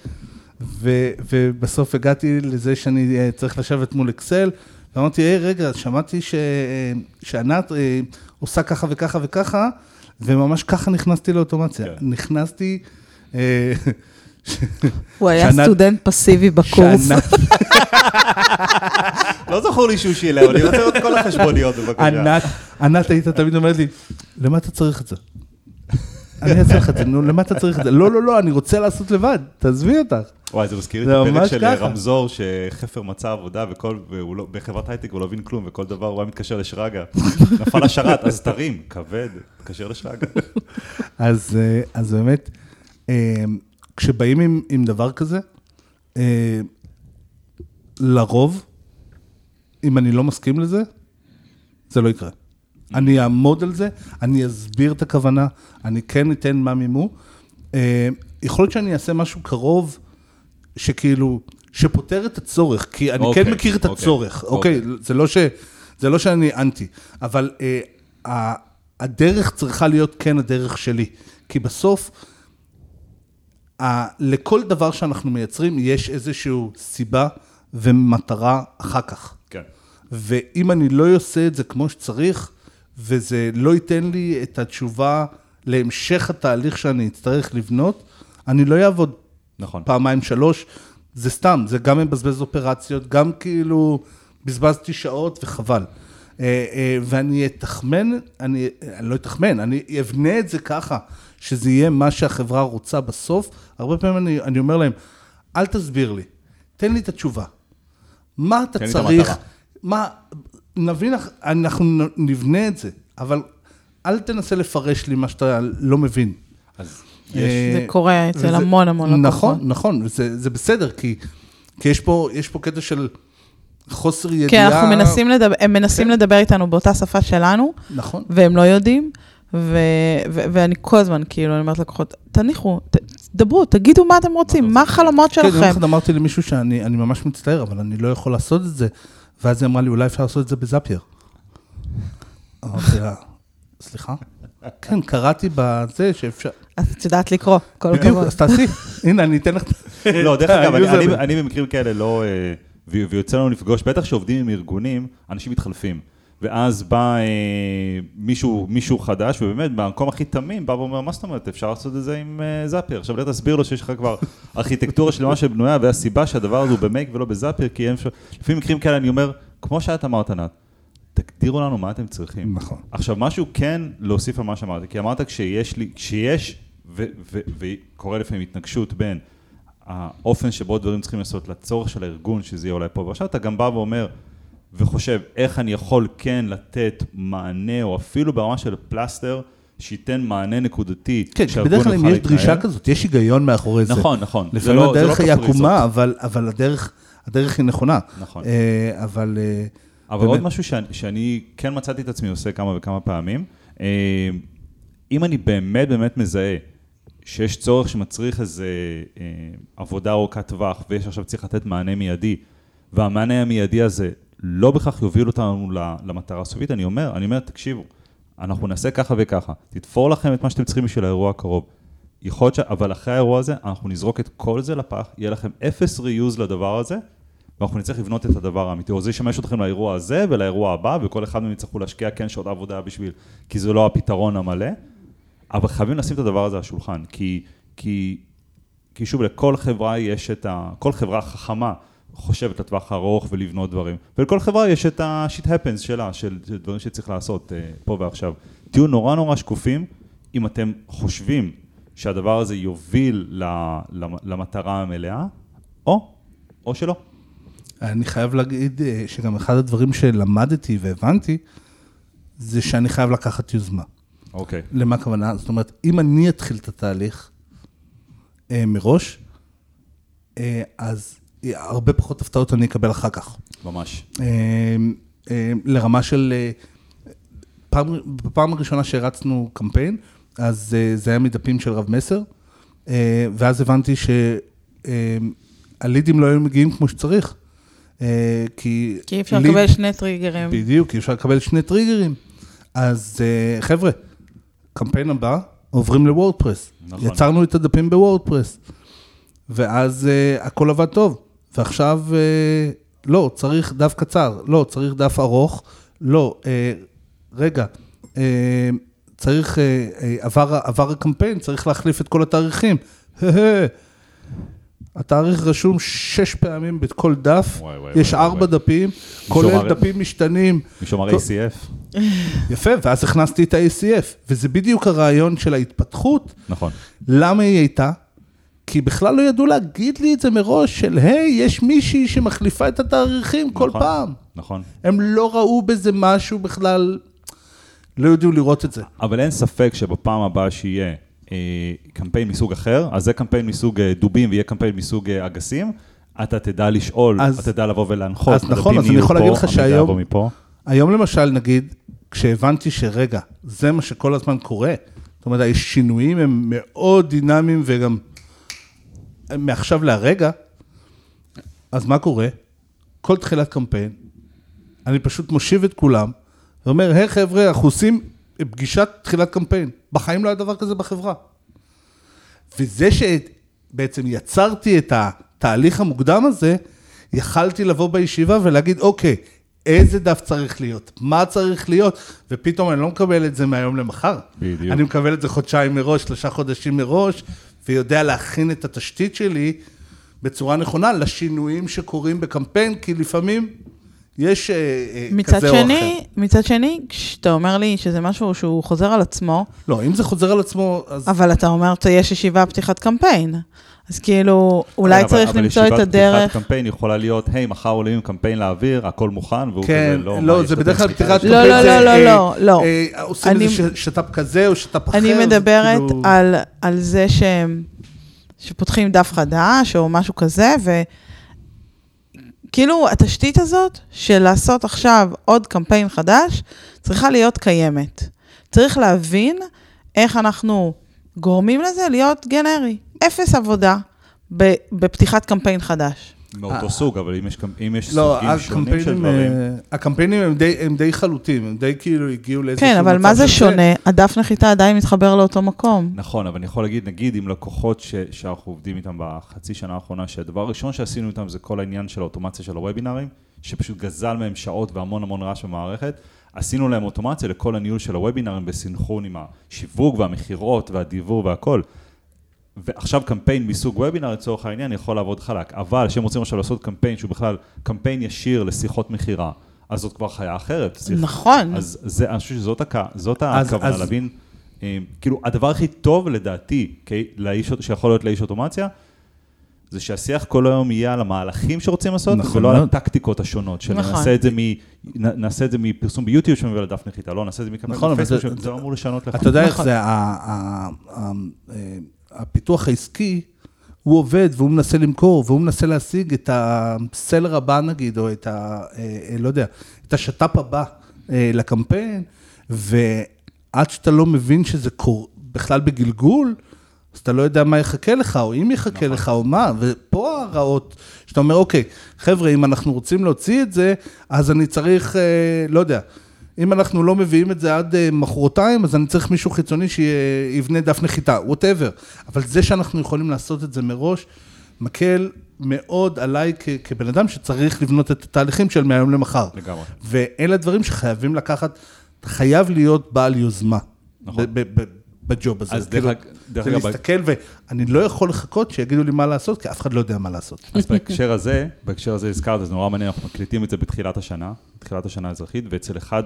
ו- ובסוף הגעתי לזה שאני אה, צריך לשבת מול אקסל, ואמרתי, היי, רגע, שמעתי ש- שענת אה, עושה ככה וככה וככה, וממש ככה נכנסתי לאוטומציה. כן. נכנסתי, אה, הוא היה סטודנט פסיבי בקורס. לא זכור לי שהוא שילם, אני רוצה לראות את כל החשבוניות, בבקשה. ענת, ענת היית תמיד אומרת לי, למה אתה צריך את זה? אני אעשה לך את זה, נו, למה אתה צריך את זה? לא, לא, לא, אני רוצה לעשות לבד, תעזבי אותך. וואי, זה מזכיר לי את הפרק של. רמזור, שחפר מצא עבודה, וכל, והוא לא, בחברת הייטק הוא לא הבין כלום, וכל דבר הוא היה מתקשר לשרגא. נפל השרת, אז תרים, כבד, תתקשר לשרגא. אז, אה, אז באמת, אה, כשבאים עם, עם דבר כזה, אה, לרוב, אם אני לא מסכים לזה, זה לא יקרה. אני אעמוד על זה, אני אסביר את הכוונה, אני כן אתן מה מימו. אה, יכול להיות שאני אעשה משהו קרוב, שכאילו, שפותר את הצורך, כי אני אוקיי, כן מכיר את אוקיי, הצורך, אוקיי? זה לא ש... זה לא שאני אנטי, אבל ה- הדרך צריכה להיות כן הדרך שלי. כי בסוף, ה- לכל דבר שאנחנו מייצרים, יש איזושהי סיבה ומטרה אחר כך. כן. ואם אני לא עושה את זה כמו שצריך, וזה לא ייתן לי את התשובה להמשך התהליך שאני אצטרך לבנות, אני לא אעבוד נכון. פעמיים, שלוש, זה סתם, זה גם מבזבז אופרציות, גם כאילו בזבזתי שעות וחבל. אה, אה, ואני אתחמן, אני, אני לא אתחמן, אני אבנה את זה ככה, שזה יהיה מה שהחברה רוצה בסוף. הרבה פעמים אני, אני אומר להם, אל תסביר לי, תן לי את התשובה. מה אתה את צריך, המטרה. מה, נבין, אנחנו נבנה את זה, אבל אל תנסה לפרש לי מה שאתה לא מבין. אז אה, יש, זה קורה אצל וזה- המון המון לקוחות. נכון, נכון, וזה זה בסדר, כי, כי יש, פה, יש פה קטע של חוסר ידיעה. כן, אנחנו מנסים לדבר, הם מנסים כן. לדבר איתנו באותה שפה שלנו, נכון. והם לא יודעים, ו- ו- ואני כל הזמן, כאילו, אני אומרת לקוחות, תניחו, ת- דברו, תגידו מה אתם רוצים, אתם מה? החלומות כן, יום שלכם. אחד אמרתי למישהו שאני אני ממש מצטער, אבל אני לא יכול לעשות את זה, ואז היא אמרה לי, אולי אפשר לעשות את זה בזאפייר. אמרתי לה, סליחה? כן, קראתי בזה שאפשר... אז את יודעת לקרוא, כל בדיוק, הכבוד. אז תעשי. הנה, אני אתן לך... לא, דרך אגב, אני- במקרים כאלה לא... אה, ויוצא לנו לפגוש, בטח כשעובדים עם ארגונים, אנשים מתחלפים. ואז בא אה, מישהו, מישהו חדש, ובאמת, במקום הכי תמים, בא ואומר, מה זאת אומרת, אפשר לעשות את זה עם אה, זאפר. עכשיו, לך תסביר לו שיש לך כבר ארכיטקטורה שלמה שבנויה, והסיבה שהדבר הזה הוא במייק ולא בזאפר, כי אין אפשר... לפעמים מקרים כאלה אני אומר, כמו שאת אמרת, ענת, תגדירו לנו מה אתם צריכים. נכון. עכשיו, משהו כן להוסיף על מה שאמרת, כי אמרת כשיש לי, כשיש, ו- ו- וקורה לפעמים התנגשות בין האופן שבו דברים צריכים לעשות לצורך של הארגון, שזה יהיה אולי פה ועכשיו, אתה גם בא ואומר וחושב איך אני יכול כן לתת מענה, או אפילו ברמה של פלסטר, שייתן מענה נקודתי. כן, בדרך כלל אם יש דרישה. כזאת, יש היגיון מאחורי זה. נכון, נכון. לפעמים לא- זה לא הדרך היא. עקומה, אבל, אבל הדרך, הדרך היא נכונה. נכון. אה, אבל... אה, אבל באמת- עוד משהו שאני, שאני כן מצאתי את עצמי עושה כמה וכמה פעמים, אה, אם אני באמת באמת מזהה שיש צורך שמצריך איזה אה, עבודה ארוכת טווח, ויש עכשיו צריך לתת מענה מיידי, והמענה המיידי הזה לא בהכרח יוביל אותנו למטרה הסופית, אני אומר, אני אומר, תקשיבו, אנחנו נעשה ככה וככה, תתפור לכם את מה שאתם צריכים בשביל האירוע הקרוב. יכול להיות ש... אבל אחרי האירוע הזה, אנחנו נזרוק את כל זה לפח, יהיה לכם אפס ריוז לדבר הזה, ואנחנו נצטרך לבנות את הדבר האמיתי, או זה ישמש אתכם לאירוע הזה ולאירוע הבא, וכל אחד מהם יצטרכו להשקיע כן שעות עבודה בשביל, כי זה לא הפתרון המלא, אבל חייבים לשים את הדבר הזה על השולחן, כי, כי, כי שוב, לכל חברה יש את ה... כל חברה חכמה חושבת לטווח הארוך ולבנות דברים, ולכל חברה יש את ה-shit happens שלה, של, של דברים שצריך לעשות uh, פה ועכשיו. תהיו נורא נורא שקופים, אם אתם חושבים שהדבר הזה יוביל ל- למטרה המלאה, או, או שלא. אני חייב להגיד אה, שגם אחד הדברים שלמדתי והבנתי, זה שאני חייב לקחת יוזמה. אוקיי. למה הכוונה? זאת אומרת, אם אני אתחיל את התהליך אה, מראש, אה, אז הרבה פחות הפתעות אני אקבל אחר כך. ממש. אה, אה, לרמה של... אה, פעם, בפעם הראשונה שהרצנו קמפיין, אז זה היה מדפים של רב מסר, ואז הבנתי שהלידים לא היו מגיעים כמו שצריך. כי... כי אי אפשר ליד- לקבל שני טריגרים. בדיוק, אי אפשר לקבל שני טריגרים. אז חבר'ה, קמפיין הבא, עוברים לוורדפרס. נכון. יצרנו את הדפים בוורדפרס. ואז הכל עבד טוב. ועכשיו, אה, לא, צריך דף קצר, לא, צריך דף ארוך, לא, אה, רגע, אה, צריך, אה, אה, עבר, עבר הקמפיין, צריך להחליף את כל התאריכים. התאריך רשום שש פעמים בכל דף, וואי, וואי, יש וואי, ארבע וואי. דפים, כולל אמר- דפים משתנים. מישהו אמר. ACF? יפה, ואז הכנסתי את ה-ACF, וזה בדיוק הרעיון של ההתפתחות. נכון. למה היא הייתה? כי בכלל לא ידעו להגיד לי את זה מראש, של היי, יש מישהי שמחליפה את התאריכים כל נכון, פעם. נכון. הם לא ראו בזה משהו בכלל, לא ידעו לראות את זה. אבל אין ספק שבפעם הבאה שיהיה אה, קמפיין מסוג אחר, אז זה קמפיין מסוג אה, דובים ויהיה קמפיין מסוג אה, אגסים, אתה תדע לשאול, אז- אתה תדע לבוא ולהנחות. אז נכון, אז אני יכול פה, להגיד לך שהיום-. היום למשל, נגיד, כשהבנתי שרגע, זה מה שכל הזמן קורה, זאת אומרת, השינויים הם מאוד דינמיים וגם מעכשיו להרגע, אז מה קורה? כל תחילת קמפיין, אני פשוט מושיב את כולם, ואומר, היי חבר'ה, אנחנו עושים פגישת תחילת קמפיין. בחיים לא היה דבר כזה בחברה. וזה שבעצם יצרתי את התהליך המוקדם הזה, יכלתי לבוא בישיבה ולהגיד, אוקיי, איזה דף צריך להיות? מה צריך להיות? ופתאום אני לא מקבל את זה מהיום למחר. בדיוק. אני מקבל את זה חודשיים מראש, שלושה חודשים מראש, ויודע להכין את התשתית שלי בצורה נכונה לשינויים שקורים בקמפיין, כי לפעמים יש אה, אה, מצד כזה או אחר. שני, מצד שני, כשאתה אומר לי שזה משהו שהוא חוזר על עצמו, לא, אם זה חוזר על עצמו, אז... אבל אתה אומר, יש ישיבה פתיחת קמפיין. אז כאילו, אולי אבל- צריך אבל למצוא את ישיבת הדרך. פתיחת קמפיין יכולה להיות, היי, מחר עולים עם קמפיין לאוויר, הכל מוכן, והוא כן, כזה, לא, לא, מה, זה בדרך כלל פתיחת שליטה? לא, קמפיין. לא, זה, לא, אה, לא, לא. אה, עושים אני- איזה ש- שת"פ כזה או שת"פ אחר. אני זה מדברת כאילו- על, על זה שהם, שפותחים דף חדש או משהו כזה, וכאילו התשתית הזאת של לעשות עכשיו עוד קמפיין חדש, צריכה להיות קיימת. צריך להבין איך אנחנו גורמים לזה להיות גנרי. אפס עבודה בפתיחת קמפיין חדש. מאותו סוג, אבל אם יש אם יש לא, סוגים שונים של הקמפיינים, דברים, אה, הקמפיינים הם די- הם די חלוטים, הם די כאילו הגיעו לאיזשהו כן, אבל מצב מה זה שונה? הדף נחיתה עדיין מתחבר לאותו מקום. נכון, אבל אני יכול להגיד, נגיד עם לקוחות ש, שאנחנו עובדים איתם בחצי שנה האחרונה, שהדבר הראשון שעשינו איתם זה כל העניין של האוטומציה של הוובינרים, שפשוט גזל מהם שעות והמון המון רעש במערכת. עשינו להם אוטומציה לכל הניהול של הוובינרים בסנכרון עם השיווק והמכירות והדיבור והכל. ועכשיו קמפיין מסוג וובינר לצורך העניין יכול לעבוד חלק, אבל כשהם רוצים עכשיו לעשות קמפיין שהוא בכלל קמפיין ישיר לשיחות מכירה, אז זאת כבר חיה אחרת. סליחה. נכון. אז זה, אני חושב שזאת הכ... זאת אז- הכוונה, אז- להבין, אה, כאילו, הדבר הכי טוב לדעתי, כי- לאיש, שיכול להיות לאיש אוטומציה, זה שהשיח כל היום יהיה על המהלכים שרוצים לעשות, נכון ולא על מאוד. הטקטיקות השונות, נכון. שנעשה את זה מ... נ- נעשה את זה מפרסום ביוטיוב שמביא לדף נחיתה, לא, נעשה את זה מקמפיין נכון, בפייסבוק, זה- שזה לא אמור לשנות לך. אתה יודע איך נכון. זה, ה- ה- ה- אה, הפיתוח העסקי, הוא עובד והוא מנסה למכור והוא מנסה להשיג את הסלר הבא נגיד, או את ה... אה, לא יודע, את השת"פ הבא אה, לקמפיין, ועד שאתה לא מבין שזה קור... בכלל בגלגול, אז אתה לא יודע מה יחכה לך, או אם יחכה נכון. לך, או מה, ופה הרעות, שאתה אומר, אוקיי, חבר'ה, אם אנחנו רוצים להוציא את זה, אז אני צריך, אה, לא יודע, אם אנחנו לא מביאים את זה עד אה, מחרתיים, אז אני צריך מישהו חיצוני שיבנה דף נחיתה, ווטאבר. אבל זה שאנחנו יכולים לעשות את זה מראש, מקל מאוד עליי כ- כבן אדם שצריך לבנות את התהליכים של מהיום למחר. לגמרי. ואלה דברים שחייבים לקחת, חייב להיות בעל יוזמה. נכון. ב- ב- ב- בג'וב הזה. אז כאילו, דרך אג- דרך זה אגב, להסתכל, ואני לא יכול לחכות שיגידו לי מה לעשות, כי אף אחד לא יודע מה לעשות. אז בהקשר הזה, בהקשר הזה הזכרת, זה נורא מעניין, אנחנו מקליטים את זה בתחילת השנה, בתחילת השנה האזרחית, ואצל אחד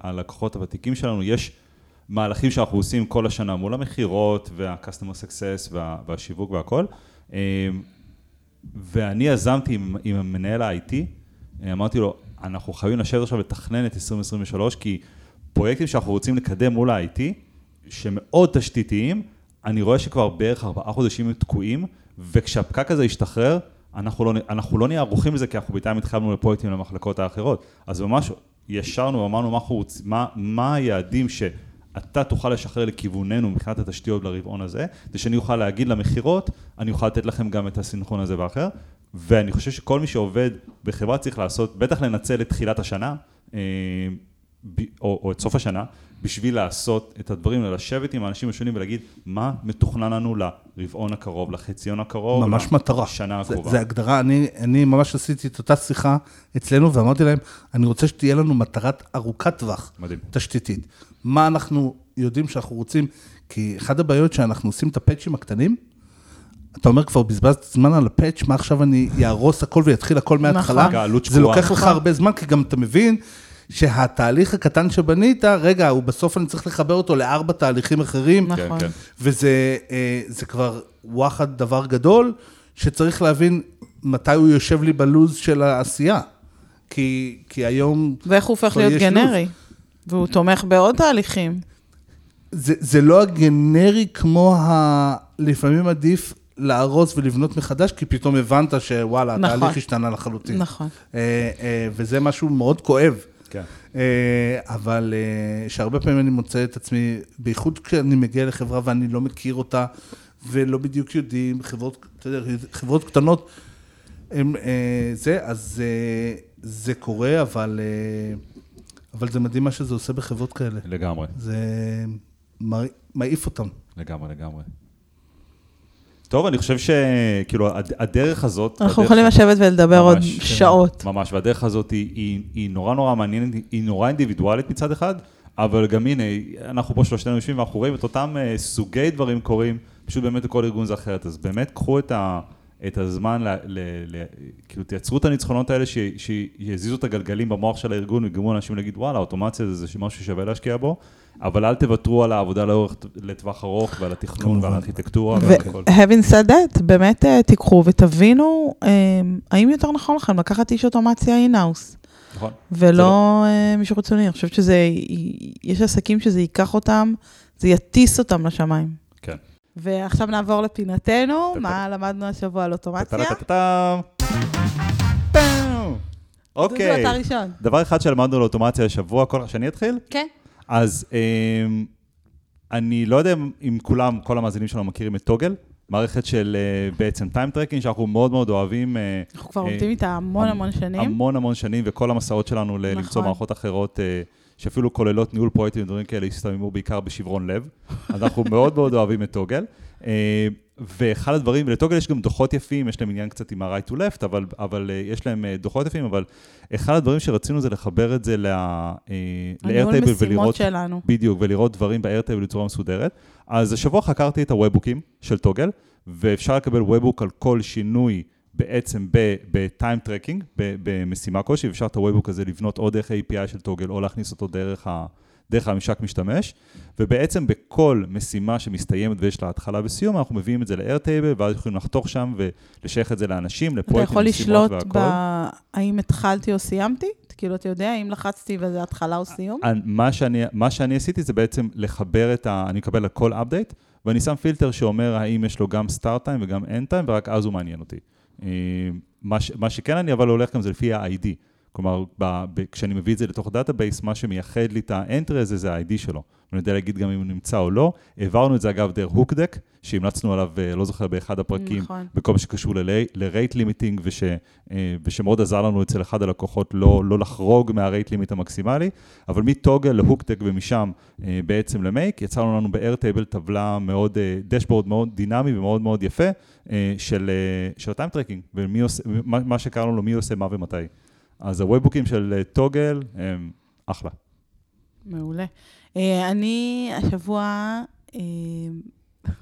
הלקוחות הוותיקים שלנו יש מהלכים שאנחנו עושים כל השנה מול המכירות וה-customer success וה- והשיווק והכל. אמ, ואני יזמתי עם, עם המנהל ה-IT, אמרתי לו, אנחנו חייבים לשבת עכשיו לתכנן את 2023, כי פרויקטים שאנחנו רוצים לקדם מול ה-IT, שמאוד תשתיתיים, אני רואה שכבר בערך ארבעה חודשים הם תקועים, וכשהפקק הזה ישתחרר, אנחנו לא, אנחנו לא נהיה ערוכים לזה, כי אנחנו בינתיים התחלנו לפרויקטים למחלקות האחרות. אז ממש ישרנו ואמרנו מה, רוצ- מה, מה היעדים שאתה תוכל לשחרר לכיווננו מבחינת התשתיות לרבעון הזה, כדי שאני אוכל להגיד למכירות, אני אוכל לתת לכם גם את הסינכרון הזה ואחר. ואני חושב שכל מי שעובד בחברה צריך לעשות, בטח לנצל את תחילת השנה, אה, או, או את סוף השנה, בשביל לעשות את הדברים, לשבת עם האנשים השונים ולהגיד מה מתוכנן לנו לרבעון הקרוב, לחציון הקרוב, ממש מטרה. לשנה זה, הקרובה. זה הגדרה, אני, אני ממש עשיתי את אותה שיחה אצלנו ואמרתי להם, אני רוצה שתהיה לנו מטרת ארוכת טווח, מדהים. תשתיתית. מה אנחנו יודעים שאנחנו רוצים, כי אחת הבעיות שאנחנו עושים את הפאצ'ים הקטנים, אתה אומר כבר בזבזת זמן על הפאץ', מה עכשיו אני אהרוס הכל ויתחיל הכל מההתחלה? נכון. זה. לוקח לך הרבה זמן, כי גם אתה מבין שהתהליך הקטן שבנית, רגע, הוא בסוף אני צריך לחבר אותו לארבע תהליכים אחרים, נכון. כן. וזה אה, זה כבר וואחד דבר גדול, שצריך להבין מתי הוא יושב לי בלוז של העשייה. כי, כי היום ואיך הוא הופך להיות גנרי. והוא תומך בעוד תהליכים. זה, זה לא הגנרי כמו ה... לפעמים עדיף להרוס ולבנות מחדש, כי פתאום הבנת שוואלה, נכון. התהליך השתנה לחלוטין. נכון. אה, אה, וזה משהו מאוד כואב. כן. אה, אבל אה, שהרבה פעמים אני מוצא את עצמי, בייחוד כשאני מגיע לחברה ואני לא מכיר אותה, ולא בדיוק יודעים, חברות, אתה יודע, חברות קטנות, הם, אה, זה, אז זה קורה, אבל, אבל זה מדהים מה שזה עושה בחברות כאלה. לגמרי, זה מע- מעיף אותם. לגמרי, לגמרי. טוב, אני חושב שכאילו הד- הדרך הזאת... אנחנו יכולים לשבת ולדבר עוד ממש, כן. שעות. ממש, והדרך הזאת היא, היא, היא נורא נורא מעניינת, היא נורא אינדיבידואלית מצד אחד, אבל גם הנה, אנחנו פה שלושתנו יושבים ואנחנו רואים את אותם אה, סוגי דברים קורים, פשוט באמת לכל ארגון זה אחרת. אז באמת קחו את, ה, את הזמן, ל, ל, ל, כאילו תייצרו את הניצחונות האלה ש, שיזיזו את הגלגלים במוח של הארגון ויגרמו לאנשים להגיד, וואלה, אוטומציה זה, זה משהו ששווה להשקיע בו, אבל אל תוותרו על העבודה לאורך, לטווח ארוך ועל התכנון ועל. הארכיטקטורה ועל הכל. ו-having said that, באמת אה, תיקחו ותבינו אה, האם יותר נכון לכם לקחת איש אוטומציה in-house, נכון? ולא אה, מישהו חיצוני. אני חושבת שזה, יש עסקים שזה ייקח אותם, זה יטיס אותם לשמיים. כן. ועכשיו נעבור לפינתנו. מה למדנו השבוע על אוטומציה? אוקיי. דודו, אתה ראשון. דבר אחד שלמדנו על אוטומציה השבוע, כל... שאני אתחיל? כן. אז אמ, אני לא יודע אם- כולם, כל המאזינים שלנו מכירים את Toggl, מערכת של אה, בעצם time tracking שאנחנו מאוד מאוד אוהבים. אה, אנחנו כבר אה, עובדים איתה המון המ- המון שנים. המון המון שנים, וכל המסעות שלנו ל- למצוא נכון. מערכות אחרות, שאפילו כוללות ניהול פרויקטים ודברים כאלה, הסתיימו בעיקר בשברון לב. אז אנחנו מאוד מאוד אוהבים את טוגל. אה, ואחד הדברים, ולטוגל יש גם דוחות יפים, יש להם עניין קצת עם ה-right to left, אבל, אבל אה, יש להם אה, דוחות יפים, אבל אחד הדברים שרצינו זה לחבר את זה ל- אה, הניהול ל-Airtable משימות ולראות... שלנו. בדיוק, ולראות דברים ב-Airtable בצורה מסודרת. אז השבוע חקרתי את הוובוקים של טוגל, ואפשר לקבל וובוק על כל שינוי בעצם ב-time tracking, במשימה כלשהי, ואפשר את הוובוק הזה לבנות או דרך ה-API של טוגל, או להכניס אותו דרך ה... דרך הממשק משתמש, ובעצם בכל משימה שמסתיימת ויש לה התחלה וסיום, אנחנו מביאים את זה ל-Airtable, ואז יכולים לחתוך שם ולשייך את זה לאנשים, אתה לפרויקטים, יכול משימות לשלוט והכל. בהאם התחלתי או סיימתי? כאילו, אתה יודע האם לחצתי וזה התחלה או סיום? מה שאני, מה שאני עשיתי זה בעצם לחבר את ה... אני מקבל על כל update, ואני שם פילטר שאומר האם יש לו גם start time וגם end time, ורק אז הוא מעניין אותי. אה, מה, ש, מה שכן אני אבל הולך גם זה לפי ה-ID. כלומר, ב, ב, כשאני מביא את זה לתוך database, מה שמייחד לי את ה-entry הזה זה ה-ID שלו. אני יודע להגיד גם אם הוא נמצא או לא. העברנו את זה אגב דרך Hookdeck, שהמלצנו עליו, אה, לא זוכר, באחד הפרקים, נכון. בכל מה שקשור ל-rate limiting, וש, אה, ושמאוד עזר לנו אצל אחד הלקוחות לא, לא לחרוג מה-rate limit המקסימלי, אבל מ-Toggl ל-Hookdeck ומשם אה, בעצם ל-Make, יצרנו לנו ב-Airtable טבלה מאוד, dashboard מאוד דינמי ומאוד מאוד יפה של, של ה-time tracking, ומי עושה, מה, מה שקראנו לו מי עושה מה ומתי. אז הוובבוקים של אה, Toggl הם אחלה. מעולה. אה, אני השבוע, אה,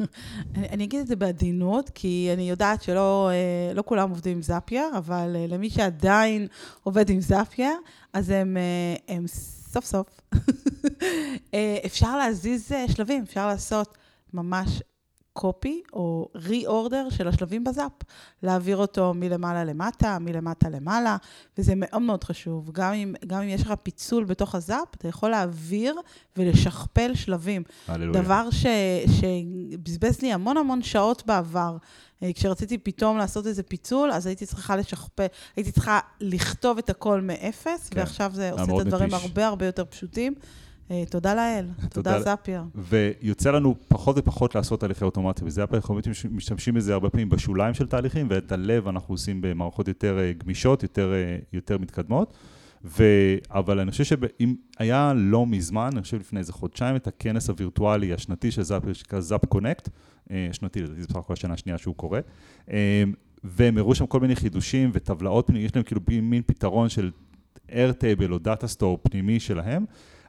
אני אגיד את זה בעדינות, כי אני יודעת שלא לא כולם עובדים עם Zapier, אבל למי שעדיין עובד עם Zapier, אז הם, הם סוף סוף, אפשר להזיז שלבים, אפשר לעשות ממש קופי או רי-אורדר של השלבים בזאפ, להעביר אותו מלמעלה למטה, מלמטה למעלה, וזה מאוד מאוד חשוב. גם אם, גם אם יש לך פיצול בתוך הזאפ, אתה יכול להעביר ולשכפל שלבים. הללויה. דבר ש, שבזבז לי המון המון שעות בעבר. אה, כשרציתי פתאום לעשות איזה פיצול, אז הייתי צריכה לשכפל, הייתי צריכה לכתוב את הכל מאפס, כן. ועכשיו זה עושה את הדברים מתיש. הרבה הרבה יותר פשוטים. אה, תודה לאל, תודה זאפייר. ויוצא לנו פחות ופחות לעשות תהליכי אוטומציה, וזה אנחנו משתמשים בזה הרבה פעמים בשוליים של תהליכים, ואת הלב אנחנו עושים במערכות יותר אה, גמישות, יותר, אה, יותר מתקדמות. ו... אבל אני חושב שאם היה לא מזמן, אני חושב לפני איזה חודשיים, את הכנס הווירטואלי השנתי של זאפ, שנקרא זאפ קונקט, שנתי, לדעתי זה בסך הכל השנה השנייה שהוא קורה, והם הראו שם כל מיני חידושים וטבלאות, יש להם כאילו מין פתרון של Airtable או data store פנימי שלהם,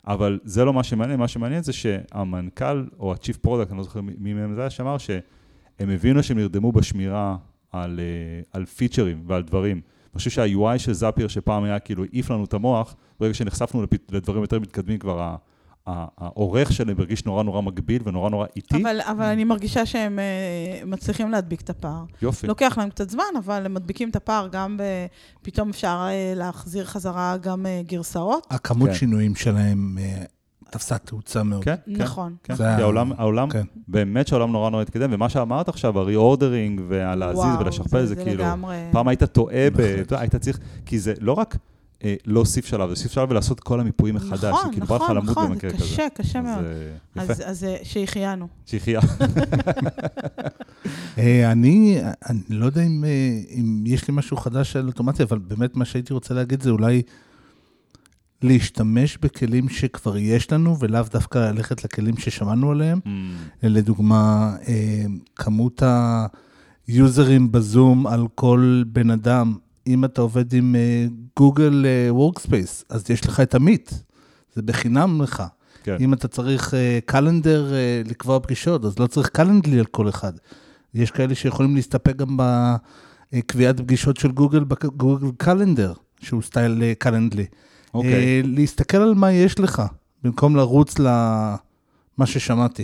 אבל זה לא מה שמעניין, מה שמעניין זה שהמנכ"ל או ה-Chief Product, אני לא זוכר מי מהם זה היה, שאמר הם הבינו שהם נרדמו בשמירה על, אה, על פיצ'רים ועל דברים. אני חושב שה-UI של Zapier, שפעם היה כאילו העיף לנו את המוח, ברגע שנחשפנו לדברים יותר מתקדמים, כבר העורך שלהם הרגיש נורא נורא מגביל ונורא נורא איטי. אבל, אבל אני מרגישה שהם אה, מצליחים להדביק את הפער. יופי. לוקח להם קצת זמן, אבל הם מדביקים את הפער גם ב... פתאום אפשר אה, להחזיר חזרה גם אה, גרסאות. הכמות כן. שינויים שלהם אה, תפסה תאוצה מאוד. כן, כן. נכון. כן, זה כי העולם, העולם, כן. באמת שהעולם נורא נורא התקדם, ומה שאמרת עכשיו, הריאורדרינג והלהזיז וואו, ולשכפל, זה, כאילו, לגמרי... פעם היית טועה, ב- יודע, היית צריך, כי זה לא רק אה, להוסיף שלב, זה להוסיף שלב ולעשות כל המיפויים מחדש, זה נכון, כאילו נכון, נכון, במקרה זה כזה. קשה, קשה מאוד. אז אה, יפה, אז, אז אה, שהחיינו. שיחיה. אה, אני, אני לא יודע אם, אם יש לי משהו חדש על אוטומציה, אבל באמת מה שהייתי רוצה להגיד זה אולי להשתמש בכלים שכבר יש לנו, ולאו דווקא ללכת לכלים ששמענו עליהם. Mm, לדוגמה, כמות היוזרים בזום על כל בן אדם, אם אתה עובד עם Google Workspace, אז יש לך את ה-Meet, זה בחינם לך. כן. אם אתה צריך calendar לקבוע פגישות, אז לא צריך Calendly על כל אחד. יש כאלה שיכולים להסתפק גם בקביעת פגישות של גוגל, ב-Google Calendar, שהוא style Calendly. אוקיי. אה, להסתכל על מה יש לך, במקום לרוץ למה ששמעתי.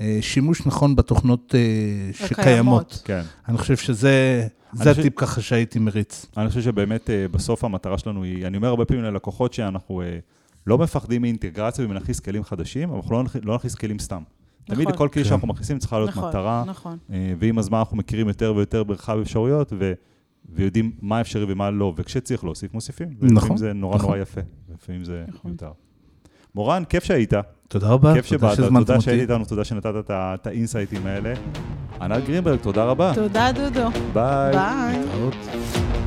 אה, שימוש נכון בתוכנות אה, שקיימות. כן. אני חושב שזה זה הטיפ ככה שהייתי מריץ. אני חושב שבאמת אה, בסוף המטרה שלנו היא, אני אומר הרבה פעמים ללקוחות שאנחנו לא מפחדים מאינטגרציה ומלהכניס כלים חדשים, אבל אנחנו לא לא נכניס כלים סתם. תמיד נכון. לכל כלי כן. שאנחנו מכניסים צריכה להיות נכון, מטרה, נכון. ועם הזמן אנחנו מכירים יותר ויותר מרחב אפשרויות, ו- ויודעים מה אפשרי ומה לא, וכשצריך להוסיף, מוסיפים. נכון, ולפעמים זה נורא נכון. נורא יפה, לפעמים זה נכון. מיותר. מורן, כיף שהיית, תודה רבה, כיף תודה שבאת, שהזמנתם תודה שהיית. איתנו, תודה שנתת את האינסייטים האלה. ענת גרינברג, תודה רבה. תודה, דודו. ביי. ביי.